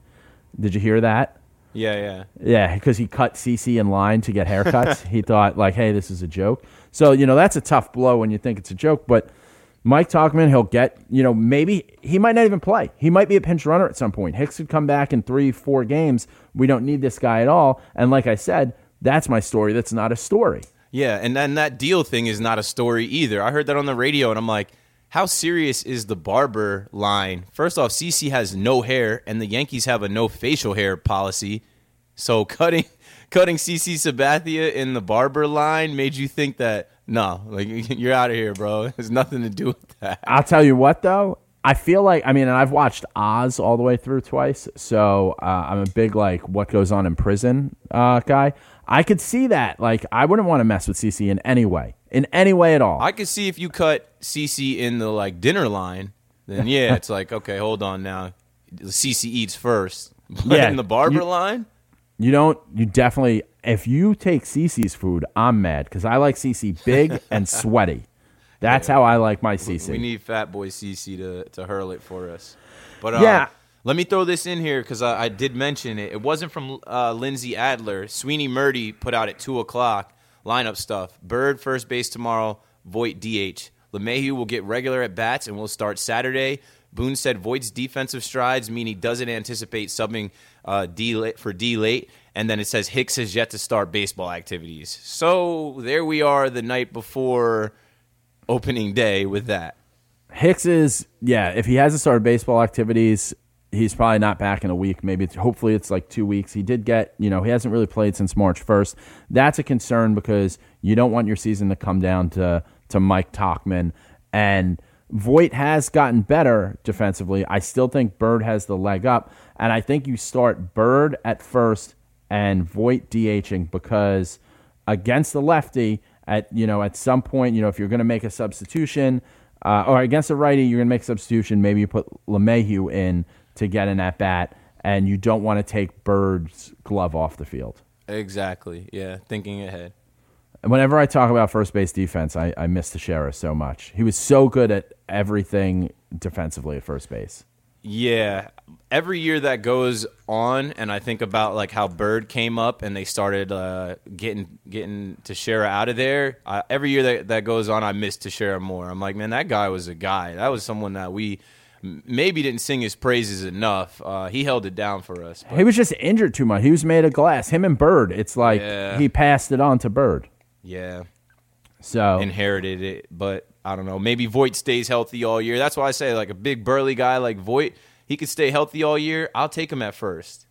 [SPEAKER 3] Did you hear that?
[SPEAKER 4] yeah, yeah.
[SPEAKER 3] Yeah, because he cut CC in line to get haircuts. he thought like, "Hey, this is a joke." So you know that's a tough blow when you think it's a joke. But Mike Tauchman, he'll get you know maybe he might not even play. He might be a pinch runner at some point. Hicks could come back in three, four games. We don't need this guy at all. And like I said, that's my story. That's not a story.
[SPEAKER 4] Yeah, and then that Diehl thing is not a story either. I heard that on the radio, and I'm like, how serious is the barber line? First off, CC has no hair, and the Yankees have a no facial hair policy. So cutting cutting CC Sabathia in the barber line made you think that no, like you're out of here, bro. It has nothing to do with that.
[SPEAKER 3] I'll tell you what, though. I feel like I mean, and I've watched Oz all the way through twice, so uh, I'm a big like what goes on in prison uh, guy. I could see that. Like, I wouldn't want to mess with CC in any way, in any way at all.
[SPEAKER 4] I could see if you cut CC in the like dinner line, then yeah, it's like okay, hold on now. CC eats first. But
[SPEAKER 3] Yeah,
[SPEAKER 4] in the barber
[SPEAKER 3] you-
[SPEAKER 4] line,
[SPEAKER 3] You don't. You definitely. If you take CC's food, I'm mad because I like CC big and sweaty. That's how I like my CC.
[SPEAKER 4] We need Fat Boy CC to, to hurl it for us. But uh,
[SPEAKER 3] Yeah.
[SPEAKER 4] let me throw this in here because I, I did mention it. It wasn't from uh, Lindsey Adler. Sweeny Murti put out at 2 o'clock lineup stuff. Bird first base tomorrow, Voit DH. LeMahieu will get regular at bats and will start Saturday. Boone said Voit's defensive strides mean he doesn't anticipate subbing uh, D for D late. And then it says Hicks has yet to start baseball activities. So there we are the night before opening day with that.
[SPEAKER 3] Hicks is yeah. If he hasn't started baseball activities, he's probably not back in a week. Maybe it's, hopefully it's like two weeks. He did get you know he hasn't really played since March first. That's a concern because you don't want your season to come down to to Mike Tauchman and. Voit has gotten better defensively. I still think Bird has the leg up, and I think you start Bird at first and Voit DHing because against the lefty, at you know at some point, you know if you're going to make a substitution, uh, or against a righty, you're going to make a substitution. Maybe you put LeMahieu in to get in at bat, and you don't want to take Bird's glove off the field.
[SPEAKER 4] Exactly. Yeah, thinking ahead.
[SPEAKER 3] Whenever I talk about first base defense, I, I miss Teixeira so much. He was so good at everything defensively at first base.
[SPEAKER 4] Yeah, every year that goes on, and I think about like how Bird came up and they started uh, getting getting Teixeira out of there. Uh, every year that, that goes on, I miss Teixeira more. I'm like, man, that guy was a guy. That was someone that we maybe didn't sing his praises enough. Uh, he held it down for us. but-
[SPEAKER 3] He was just injured too much. He was made of glass. Him and Bird, it's like
[SPEAKER 4] Yeah.
[SPEAKER 3] he passed it on to Bird.
[SPEAKER 4] yeah,
[SPEAKER 3] So
[SPEAKER 4] inherited it, but I don't know. Maybe Voit stays healthy all year. That's why I say like a big burly guy like Voit, he could stay healthy all year. I'll take him at first.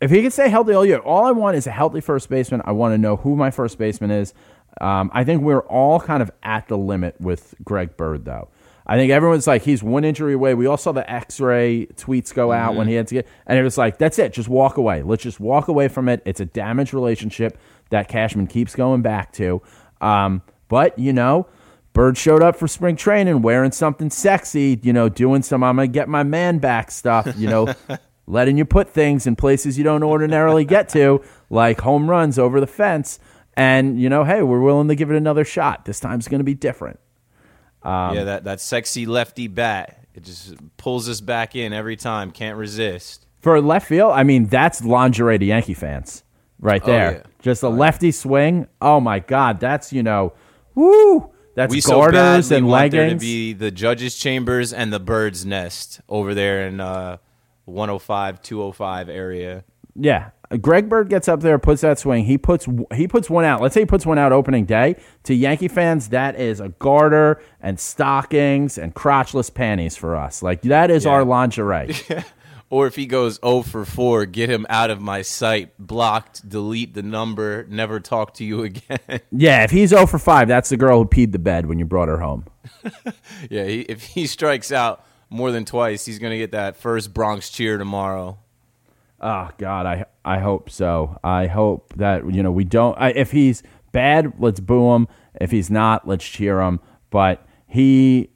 [SPEAKER 3] if he can stay healthy all year, all I want is a healthy first baseman. I want to know who my first baseman is. Um, I think we're all kind of at the limit with Greg Bird, though. I think everyone's like he's one injury away. We all saw the X-ray tweets go out when he had to get, and it was like that's it. Just walk away. Let's just walk away from it. It's a damaged relationship that Cashman keeps going back to. Um, but you know, Bird showed up for spring training wearing something sexy. You know, doing some I'm gonna get my man back stuff. You know. letting you put things in places you don't ordinarily get to, like home runs over the fence. And, you know, hey, we're willing to give it another shot. This time's going to be different. Um,
[SPEAKER 4] yeah, that, that sexy lefty bat. It just pulls us back in every time. Can't resist.
[SPEAKER 3] For left field, I mean, that's lingerie to Yankee fans right there.
[SPEAKER 4] Oh, yeah.
[SPEAKER 3] Just a lefty swing. Oh, my God. That's, you know, woo. That's
[SPEAKER 4] we so
[SPEAKER 3] garters
[SPEAKER 4] badly
[SPEAKER 3] and
[SPEAKER 4] want there to be the judges' chambers and the bird's nest over there in uh, 105, 205 area.
[SPEAKER 3] Yeah, Greg Bird gets up there, puts that swing. He puts he puts one out. Let's say he puts one out opening day. To Yankee fans, that is a garter and stockings and crotchless panties for us. Like that is
[SPEAKER 4] Yeah.
[SPEAKER 3] our lingerie.
[SPEAKER 4] Or if he goes 0 for 4, get him out of my sight, blocked, delete the number, never talk to you again.
[SPEAKER 3] yeah, if he's 0 for 5, that's the girl who peed the bed when you brought her home.
[SPEAKER 4] yeah, he, if he strikes out more than twice, he's going to get that first Bronx cheer tomorrow.
[SPEAKER 3] Oh God, I I hope so. I hope that you know we don't. I, if he's bad, let's boo him. If he's not, let's cheer him. But he,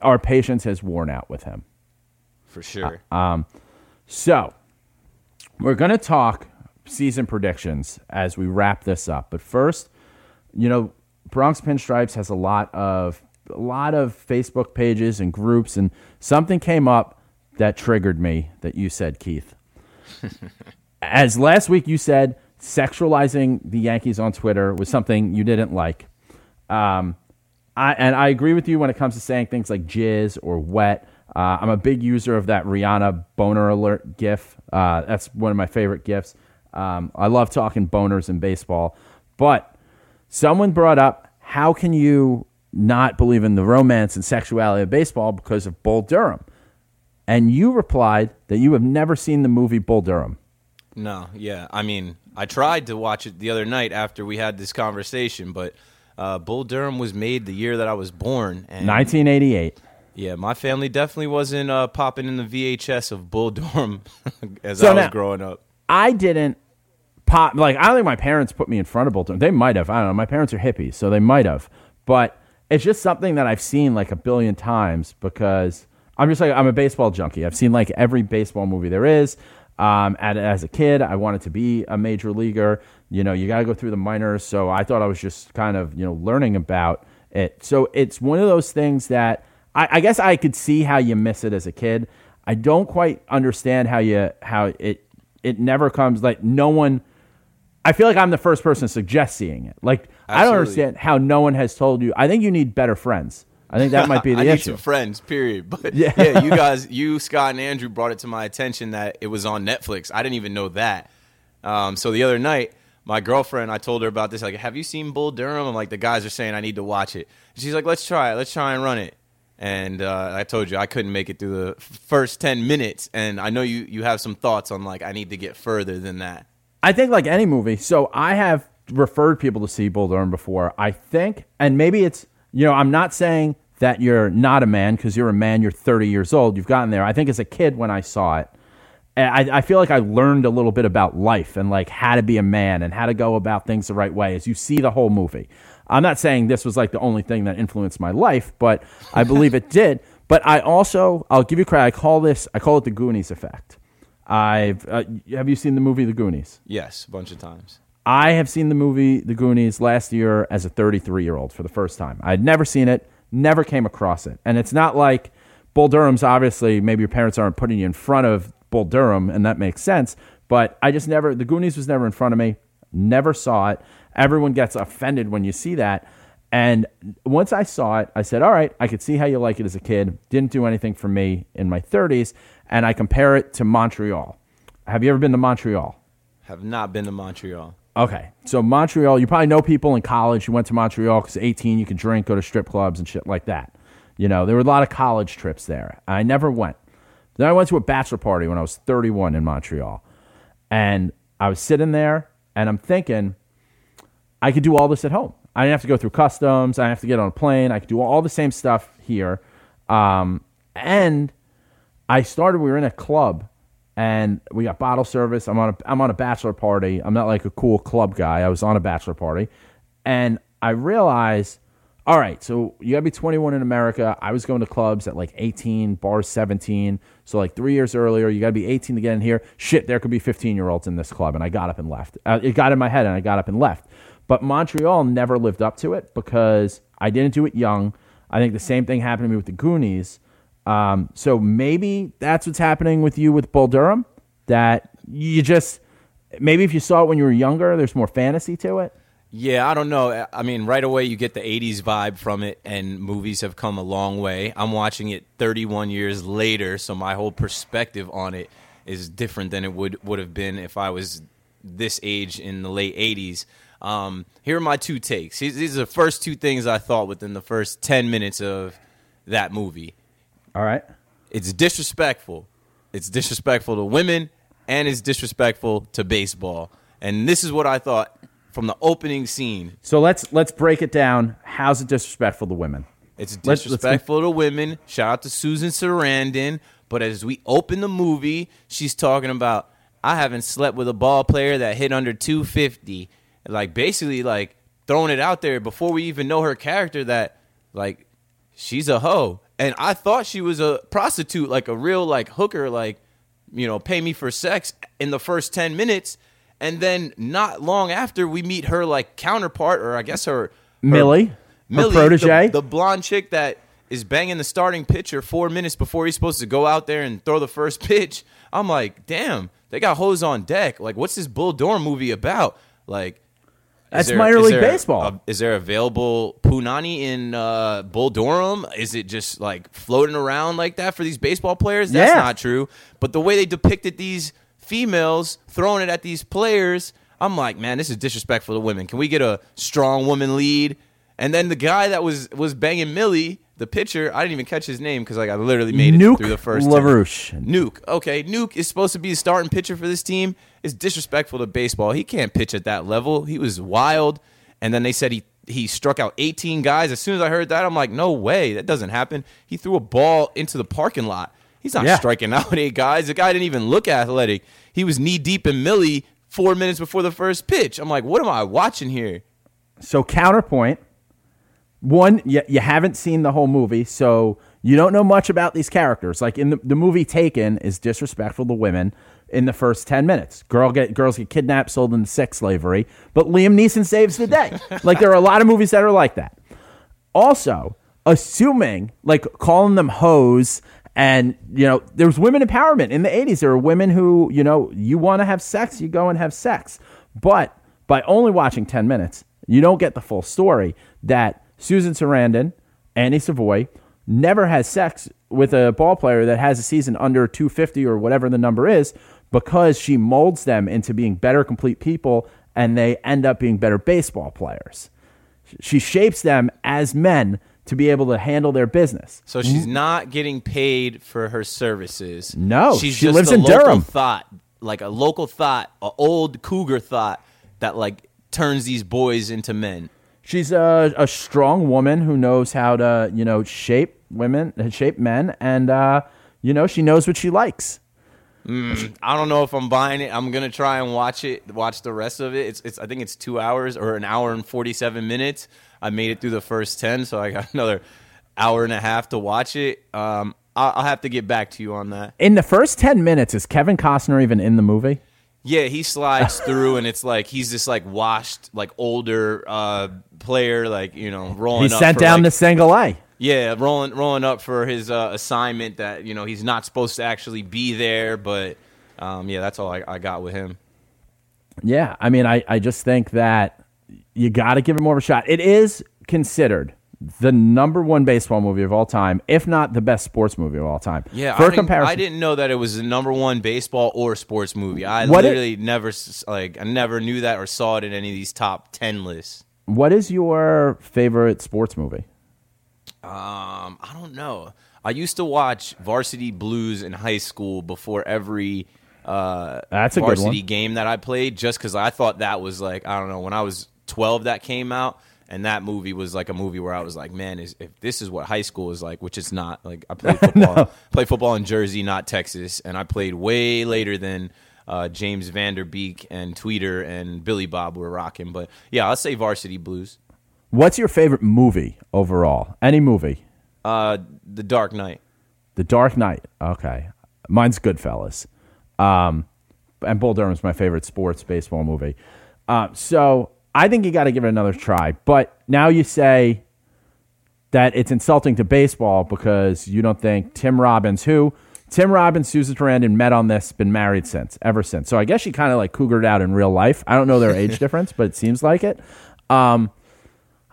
[SPEAKER 3] our patience has worn out with him.
[SPEAKER 4] For sure.
[SPEAKER 3] Uh, um, So, we're going to talk season predictions as we wrap this up. But first, you know, Bronx Pinstripes has a lot of a lot of Facebook pages and groups, and something came up that triggered me that you said, Keith. As last week you said, sexualizing the Yankees on Twitter was something you didn't like. Um, I, and I agree with you when it comes to saying things like jizz or wet. Uh, I'm a big user of that Rihanna boner alert gif. Uh, that's one of my favorite gifs. Um, I love talking boners in baseball. But someone brought up how can you not believe in the romance and sexuality of baseball because of Bull Durham? And you replied that you have never seen the movie Bull Durham.
[SPEAKER 4] No, yeah. I mean, I tried to watch it the other night after we had this conversation, but uh, Bull Durham was made the year that I was born. And
[SPEAKER 3] 1988.
[SPEAKER 4] Yeah, my family definitely wasn't uh, popping in the VHS of Bull Durham as
[SPEAKER 3] So
[SPEAKER 4] I was
[SPEAKER 3] now-
[SPEAKER 4] growing up.
[SPEAKER 3] I didn't pop like I don't think my parents put me in front of Bull Durham. They might have. I don't know. My parents are hippies, so they might have. But it's just something that I've seen like a billion times because I'm just like I'm a baseball junkie. I've seen like every baseball movie there is. Um, and as a kid, I wanted to be a major leaguer. You know, you got to go through the minors. So I thought I was just kind of you know learning about it. So it's one of those things that I, I guess I could see how you miss it as a kid. I don't quite understand how you how it it never comes like no one I feel like I'm the first person to suggest seeing it. Like I don't understand how no one has told you. I think you need better friends. I think that might be the
[SPEAKER 4] I need
[SPEAKER 3] issue.
[SPEAKER 4] some friends, period. But
[SPEAKER 3] Yeah.
[SPEAKER 4] yeah. you guys, you Scott and Andrew brought it to my attention that it was on Netflix. I didn't even know that. Um, so the other night, my girlfriend, I told her about this. Like, have you seen Bull Durham? I'm like, the guys are saying I need to watch it. And she's like, let's try it. Let's try and run it. And uh, I told you I couldn't make it through the first ten minutes. And I know you you have some thoughts on like I need to get further than that.
[SPEAKER 3] I think like any movie. So I have referred people to see Bull Durham before. I think, and maybe it's you know I'm not saying that you're not a man because you're a man. You're 30 years old. You've gotten there. I think as a kid when I saw it, I, I feel like I learned a little bit about life and like how to be a man and how to go about things the right way as you see the whole movie. I'm not saying this was like the only thing that influenced my life, but I believe it did. But I also, I'll give you credit. I call this, I call it the Goonies effect. I've, uh, have you seen the movie The Goonies?
[SPEAKER 4] Yes, a bunch of times.
[SPEAKER 3] I have seen the movie The Goonies last year as a 33 year old for the first time. I had never seen it, never came across it. And it's not like Bull Durham's obviously, maybe your parents aren't putting you in front of Bull Durham, and that makes sense. But I just never, The Goonies was never in front of me, never saw it. Everyone gets offended when you see that. And once I saw it, I said, all right, I could see how you like it as a kid. Didn't do anything for me in my 30s. And I compare it to Montreal. Have you ever been to Montreal?
[SPEAKER 4] Have not been to Montreal.
[SPEAKER 3] Okay. So Montreal, you probably know people in college who went to Montreal because 18, you can drink, go to strip clubs and shit like that. You know, there were a lot of college trips there. I never went. Then I went to a bachelor party when I was 31 in Montreal. And I was sitting there and I'm thinking, I could do all this at home. I didn't have to go through customs. I didn't have to get on a plane. I could do all the same stuff here. Um, and I started, we were in a club and we got bottle service. I'm on a, I'm on a bachelor party. I'm not like a cool club guy. I was on a bachelor party. And I realized, all right, so you got to be 21 in America. I was going to clubs at like 18, bars 17. So like three years earlier, you got to be 18 to get in here. Shit, there could be 15 year olds in this club. And I got up and left. Uh, it got in my head and I got up and left. But Montreal never lived up to it because I didn't do it young. I think the same thing happened to me with the Goonies. Um, so maybe that's what's happening with you with Bull Durham. That you just maybe if you saw it when you were younger, there's more fantasy to it.
[SPEAKER 4] Yeah, I don't know. I mean, right away you get the 80s vibe from it, and movies have come a long way. I'm watching it 31 years later, so my whole perspective on it is different than it would, would have been if I was this age in the late 80s. Um, here are my two takes. These are the first two things I thought within the first 10 minutes of that movie.
[SPEAKER 3] All right.
[SPEAKER 4] It's disrespectful. It's disrespectful to women, and it's disrespectful to baseball. And this is what I thought from the opening scene.
[SPEAKER 3] So let's let's break it down. How's it disrespectful to women?
[SPEAKER 4] It's
[SPEAKER 3] Let's- let's-
[SPEAKER 4] disrespectful to women. Shout out to Susan Sarandon. But as we open the movie, she's talking about I haven't slept with a ball player that hit under 250. Like basically like throwing it out there before we even know her character that like she's a hoe. And I thought she was a prostitute, like a real like hooker, like you know, pay me for sex in the first 10 minutes. And then not long after we meet her like counterpart or I guess her, her
[SPEAKER 3] Millie, her
[SPEAKER 4] Millie,
[SPEAKER 3] protege.
[SPEAKER 4] the, the blonde chick that is banging the starting pitcher four minutes before he's supposed to go out there and throw the first pitch. I'm like, damn, they got hoes on deck. Like, what's this Bull Durham movie about? Like,
[SPEAKER 3] That's
[SPEAKER 4] there-
[SPEAKER 3] minor league baseball.
[SPEAKER 4] a- is there available punani in uh, Bull Durham? Is it just like floating around like that for these baseball players? That's
[SPEAKER 3] Yeah.
[SPEAKER 4] not true. But the way they depicted these females throwing it at these players, I'm like, man, this is disrespectful to women. Can we get a strong woman lead? And then the guy that was was banging Millie, the pitcher, I didn't even catch his name because like I literally made it
[SPEAKER 3] Nuke
[SPEAKER 4] through the first 10.
[SPEAKER 3] LaRouche.
[SPEAKER 4] Nuke. Okay, Nuke is supposed to be the starting pitcher for this team. It's disrespectful to baseball. He can't pitch at that level. He was wild. And then they said he he struck out 18 guys. As soon as I heard that, I'm like, no way, that doesn't happen. He threw a ball into the parking lot. He's not
[SPEAKER 3] Yeah.
[SPEAKER 4] striking out eight guys. The guy didn't even look athletic. He was knee deep in Millie four minutes before the first pitch. I'm like, what am I watching here?
[SPEAKER 3] So counterpoint. One, you, you haven't seen the whole movie, so you don't know much about these characters. Like in the, the movie Taken is disrespectful to women in the first ten minutes. Girl get girls get kidnapped, sold into sex slavery, but Liam Neeson saves the day. like there are a lot of movies that are like that. Also, assuming like calling them hoes and you know there was women empowerment in the 80s there were women who you know you want to have sex you go and have sex but by only watching 10 minutes you don't get the full story that susan sarandon annie savoy never has sex with a ball player that has a season under 250 or whatever the number is because she molds them into being better complete people and they end up being better baseball players she shapes them as men to be able to handle their business.
[SPEAKER 4] So she's not getting paid for her services.
[SPEAKER 3] No,
[SPEAKER 4] she's
[SPEAKER 3] she
[SPEAKER 4] just
[SPEAKER 3] lives
[SPEAKER 4] a
[SPEAKER 3] in
[SPEAKER 4] local
[SPEAKER 3] Durham.
[SPEAKER 4] Thought like a local thought, a old cougar thought that like turns these boys into men.
[SPEAKER 3] She's a, a strong woman who knows how to, you know, shape women, shape men, and uh, you know, she knows what she likes.
[SPEAKER 4] I don't know if I'm buying it. I'm gonna try and watch it, watch the rest of it. It's, it's I think it's two hours or an hour and 47 minutes. I made it through the first 10, so I got another hour and a half to watch it. Um, I'll, I'll have to get back to you on that.
[SPEAKER 3] In the first ten minutes, is Kevin Costner even in the movie?
[SPEAKER 4] Yeah, he slides through, and it's like he's this like washed, like older uh, player, like you know, rolling.
[SPEAKER 3] He sent
[SPEAKER 4] for,
[SPEAKER 3] down
[SPEAKER 4] like,
[SPEAKER 3] to single A.
[SPEAKER 4] Yeah, rolling rolling up for his uh, assignment that you know he's not supposed to actually be there, but um, yeah, that's all I, I got with him.
[SPEAKER 3] Yeah, I mean, I, I just think that you got to give him more of a shot. It is considered the number one baseball movie of all time, if not the best sports movie of all time.
[SPEAKER 4] Yeah,
[SPEAKER 3] for
[SPEAKER 4] I didn't,
[SPEAKER 3] comparison,
[SPEAKER 4] I didn't know that it was the number one baseball or sports movie. I
[SPEAKER 3] What it-
[SPEAKER 4] literally never like I never knew that or saw it in any of these top ten lists.
[SPEAKER 3] What is your favorite sports movie?
[SPEAKER 4] Um, I don't know. I used to watch Varsity Blues in high school before every uh,
[SPEAKER 3] That's a
[SPEAKER 4] varsity game that I played, just because I thought that was like I don't know. When I was twelve, that came out, and that movie was like a movie where I was like, man, is if this is what high school is like, which it's not. Like I played football, played football in Jersey, not Texas, and I played way later than. Uh, James Van Der Beek and Tweeder and Billy Bob were rocking, but yeah, I'll say Varsity Blues.
[SPEAKER 3] What's your favorite movie overall? Any movie?
[SPEAKER 4] Uh, The Dark Knight.
[SPEAKER 3] The Dark Knight. Okay, mine's Goodfellas. Um, and Bull Durham's my favorite sports baseball movie. Uh, so I think you got to give it another try. But now you say that it's insulting to baseball because you don't think Tim Robbins, who Tim Robbins, Susan Sarandon met on this, been married since, ever since. So I guess she kind of like cougared out in real life. I don't know their age difference, but it seems like it. Um,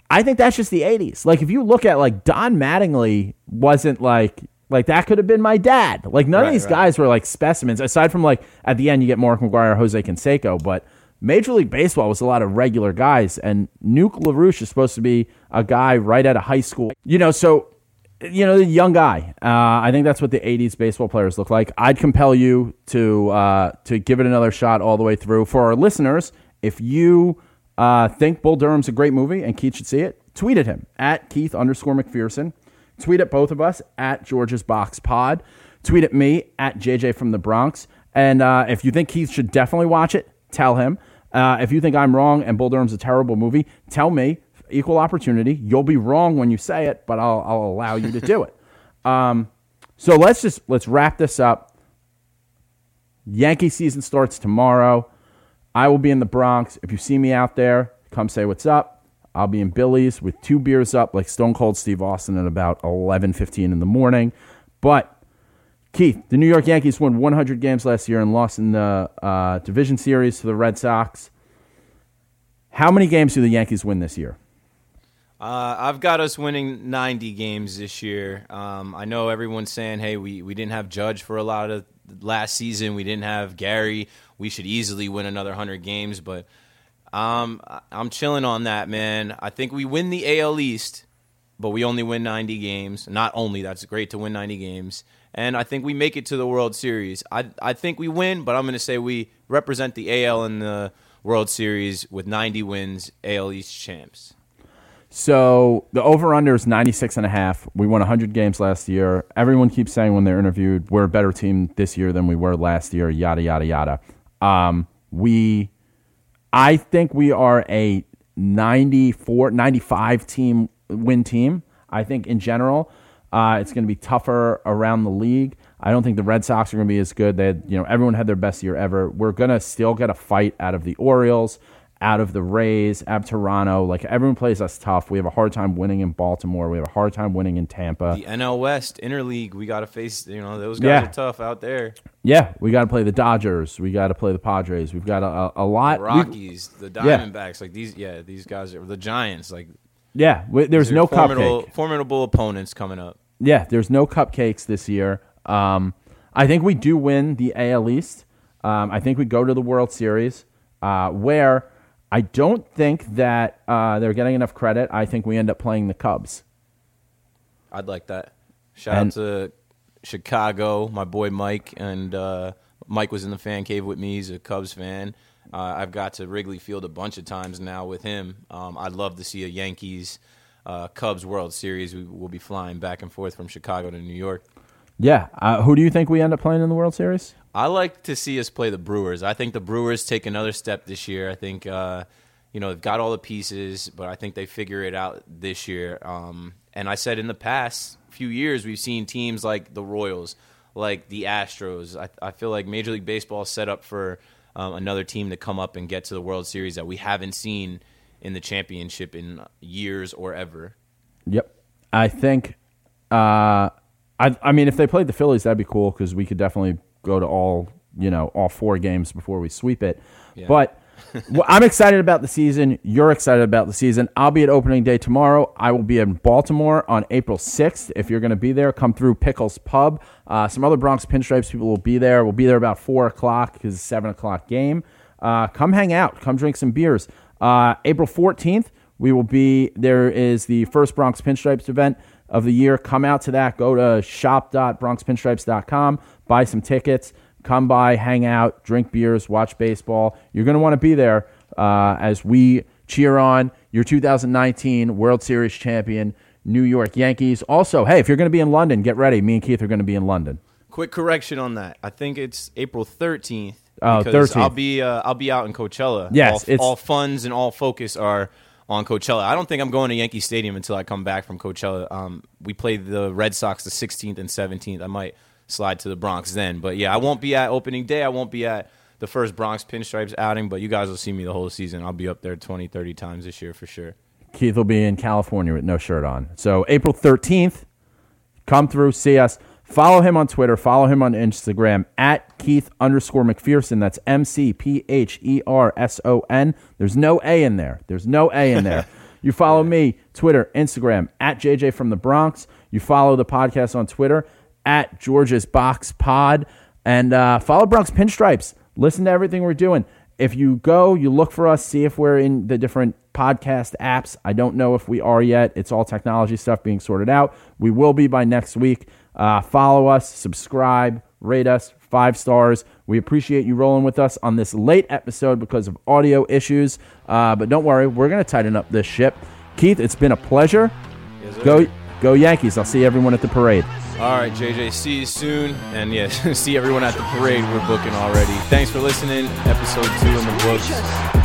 [SPEAKER 3] I think that's just the 80s. Like if you look at like Don Mattingly wasn't like like that could have been my dad. Like none of these
[SPEAKER 4] right.
[SPEAKER 3] guys were like specimens aside from like at the end you get Mark McGwire, Jose Canseco, but Major League Baseball was a lot of regular guys and Nuke LaRouche is supposed to be a guy right out of high school. You know, so you know, the young guy. Uh, I think that's what the '80s baseball players look like. I'd compel you to uh, to give it another shot all the way through. For our listeners, if you uh, think Bull Durham's a great movie and Keith should see it, tweet at him at Keith underscore McPherson. Tweet at both of us at George's Box Pod. Tweet at me at JJ from the Bronx. And uh, if you think Keith should definitely watch it, tell him. Uh, if you think I'm wrong and Bull Durham's a terrible movie, tell me. Equal opportunity. You'll be wrong when you say it, but I'll, I'll allow you to do it. Um, so let's just let's wrap this up. Yankee season starts tomorrow. I will be in the Bronx. If you see me out there, come say what's up. I'll be in Billy's with two beers up, like Stone Cold Steve Austin, at about eleven fifteen in the morning. But Keith, the New York Yankees won 100 games last year and lost in the uh, division series to the Red Sox. How many games do the Yankees win this year?
[SPEAKER 4] Uh, I've got us winning 90 games this year. Um, I know everyone's saying, hey, we, we didn't have Judge for a lot of last season. We didn't have Gary. We should easily win another 100 games. But um, I'm chilling on that, man. I think we win the AL East, but we only win 90 games. Not only, that's great to win 90 games. And I think we make it to the World Series. I, I think we win, but I'm going to say we represent the AL in the World Series with 90 wins, AL East champs.
[SPEAKER 3] So the over under is 96 and a half. We won 100 games last year. Everyone keeps saying when they're interviewed, we're a better team this year than we were last year, yada, yada, yada. Um, we, I think we are a 94, 95 team win team. I think in general, uh, it's going to be tougher around the league. I don't think the Red Sox are going to be as good. They, had, you know, everyone had their best year ever. We're going to still get a fight out of the Orioles, out of the Rays, out of Toronto. Like everyone plays us tough. We have a hard time winning in Baltimore. We have a hard time winning in Tampa.
[SPEAKER 4] The NL West interleague, we got to face. You know, those guys
[SPEAKER 3] Yeah.
[SPEAKER 4] are tough out there.
[SPEAKER 3] Yeah, we got to play the Dodgers. We got to play the Padres. We've got a, a, lot. we-
[SPEAKER 4] Rockies, the
[SPEAKER 3] Yeah.
[SPEAKER 4] Diamondbacks, like these. Yeah, these guys are the Giants. Like
[SPEAKER 3] yeah, we, there's no
[SPEAKER 4] formidable,
[SPEAKER 3] cupcake.
[SPEAKER 4] formidable opponents coming up.
[SPEAKER 3] Yeah, there's no cupcakes this year. Um, I think we do win the AL East. Um, I think we go to the World Series, uh, where I don't think that uh, they're getting enough credit. I think we end up playing the Cubs.
[SPEAKER 4] I'd like that. Shout
[SPEAKER 3] And-
[SPEAKER 4] out to Chicago, my boy Mike, and uh, Mike was in the fan cave with me. He's a Cubs fan. Uh, I've got to Wrigley Field a bunch of times now with him. Um, I'd love to see a Yankees uh, Cubs World Series. We will be flying back and forth from Chicago to New York.
[SPEAKER 3] Yeah, uh, who do you think we end up playing in the World Series?
[SPEAKER 4] I like to see us play the Brewers. I think the Brewers take another step this year. I think uh, you know they've got all the pieces, but I think they figure it out this year. Um, and I said in the past few years we've seen teams like the Royals, like the Astros. I, I feel like Major League Baseball is set up for um, another team to come up and get to the World Series that we haven't seen in the championship in years or ever.
[SPEAKER 3] Yep. I think. Uh, I I mean, if they played the Phillies, that'd be cool because we could definitely go to all you know all four games before we sweep it. But well, I'm excited about the season. You're excited about the season. I'll be at opening day tomorrow. I will be in Baltimore on April 6th. If you're going to be there, come through Pickles Pub. Uh, some other Bronx Pinstripes people will be there. We'll be there about four o'clock because it's seven o'clock game. Uh, come hang out. Come drink some beers. Uh, April 14th, we will be there. Is the first Bronx Pinstripes event of the year. Come out to that. Go to shop.bronxpinstripes.com. Buy some tickets. Come by, hang out, drink beers, watch baseball. You're going to want to be there uh, as we cheer on your 2019 World Series champion, New York Yankees. Also, hey, if you're going to be in London, get ready. Me and Keith are going to be in London.
[SPEAKER 4] Quick correction on that. I think it's April 13th.
[SPEAKER 3] Oh,
[SPEAKER 4] because
[SPEAKER 3] 13th.
[SPEAKER 4] I'll be uh, I'll be out in Coachella.
[SPEAKER 3] Yes,
[SPEAKER 4] all, all funds and all focus are on Coachella. I don't think I'm going to Yankee Stadium until I come back from Coachella. Um, we play the Red Sox the 16th and 17th. I might slide to the Bronx then, but yeah, I won't be at opening day. I won't be at the first Bronx Pinstripes outing, but you guys will see me the whole season. I'll be up there 20, 30 times this year for sure.
[SPEAKER 3] Keith will be in California with no shirt on. So April 13th, come through, see us. Follow him on Twitter. Follow him on Instagram at Keith underscore McPherson. That's M C P H E R S O N. There's no A in there. There's no A in there. you follow me, Twitter, Instagram, at JJ from the Bronx. You follow the podcast on Twitter at George's Box Pod. And uh, follow Bronx Pinstripes. Listen to everything we're doing. If you go, you look for us, see if we're in the different podcast apps. I don't know if we are yet. It's all technology stuff being sorted out. We will be by next week. Uh, follow us, subscribe, rate us five stars. We appreciate you rolling with us on this late episode because of audio issues. Uh, but don't worry, we're going to tighten up this ship. Keith, it's been a pleasure. Go, go Yankees! I'll see everyone at the parade.
[SPEAKER 4] All right, JJ, see you soon. And yeah, see everyone at the parade. We're booking already. Thanks for listening. Episode two in the books.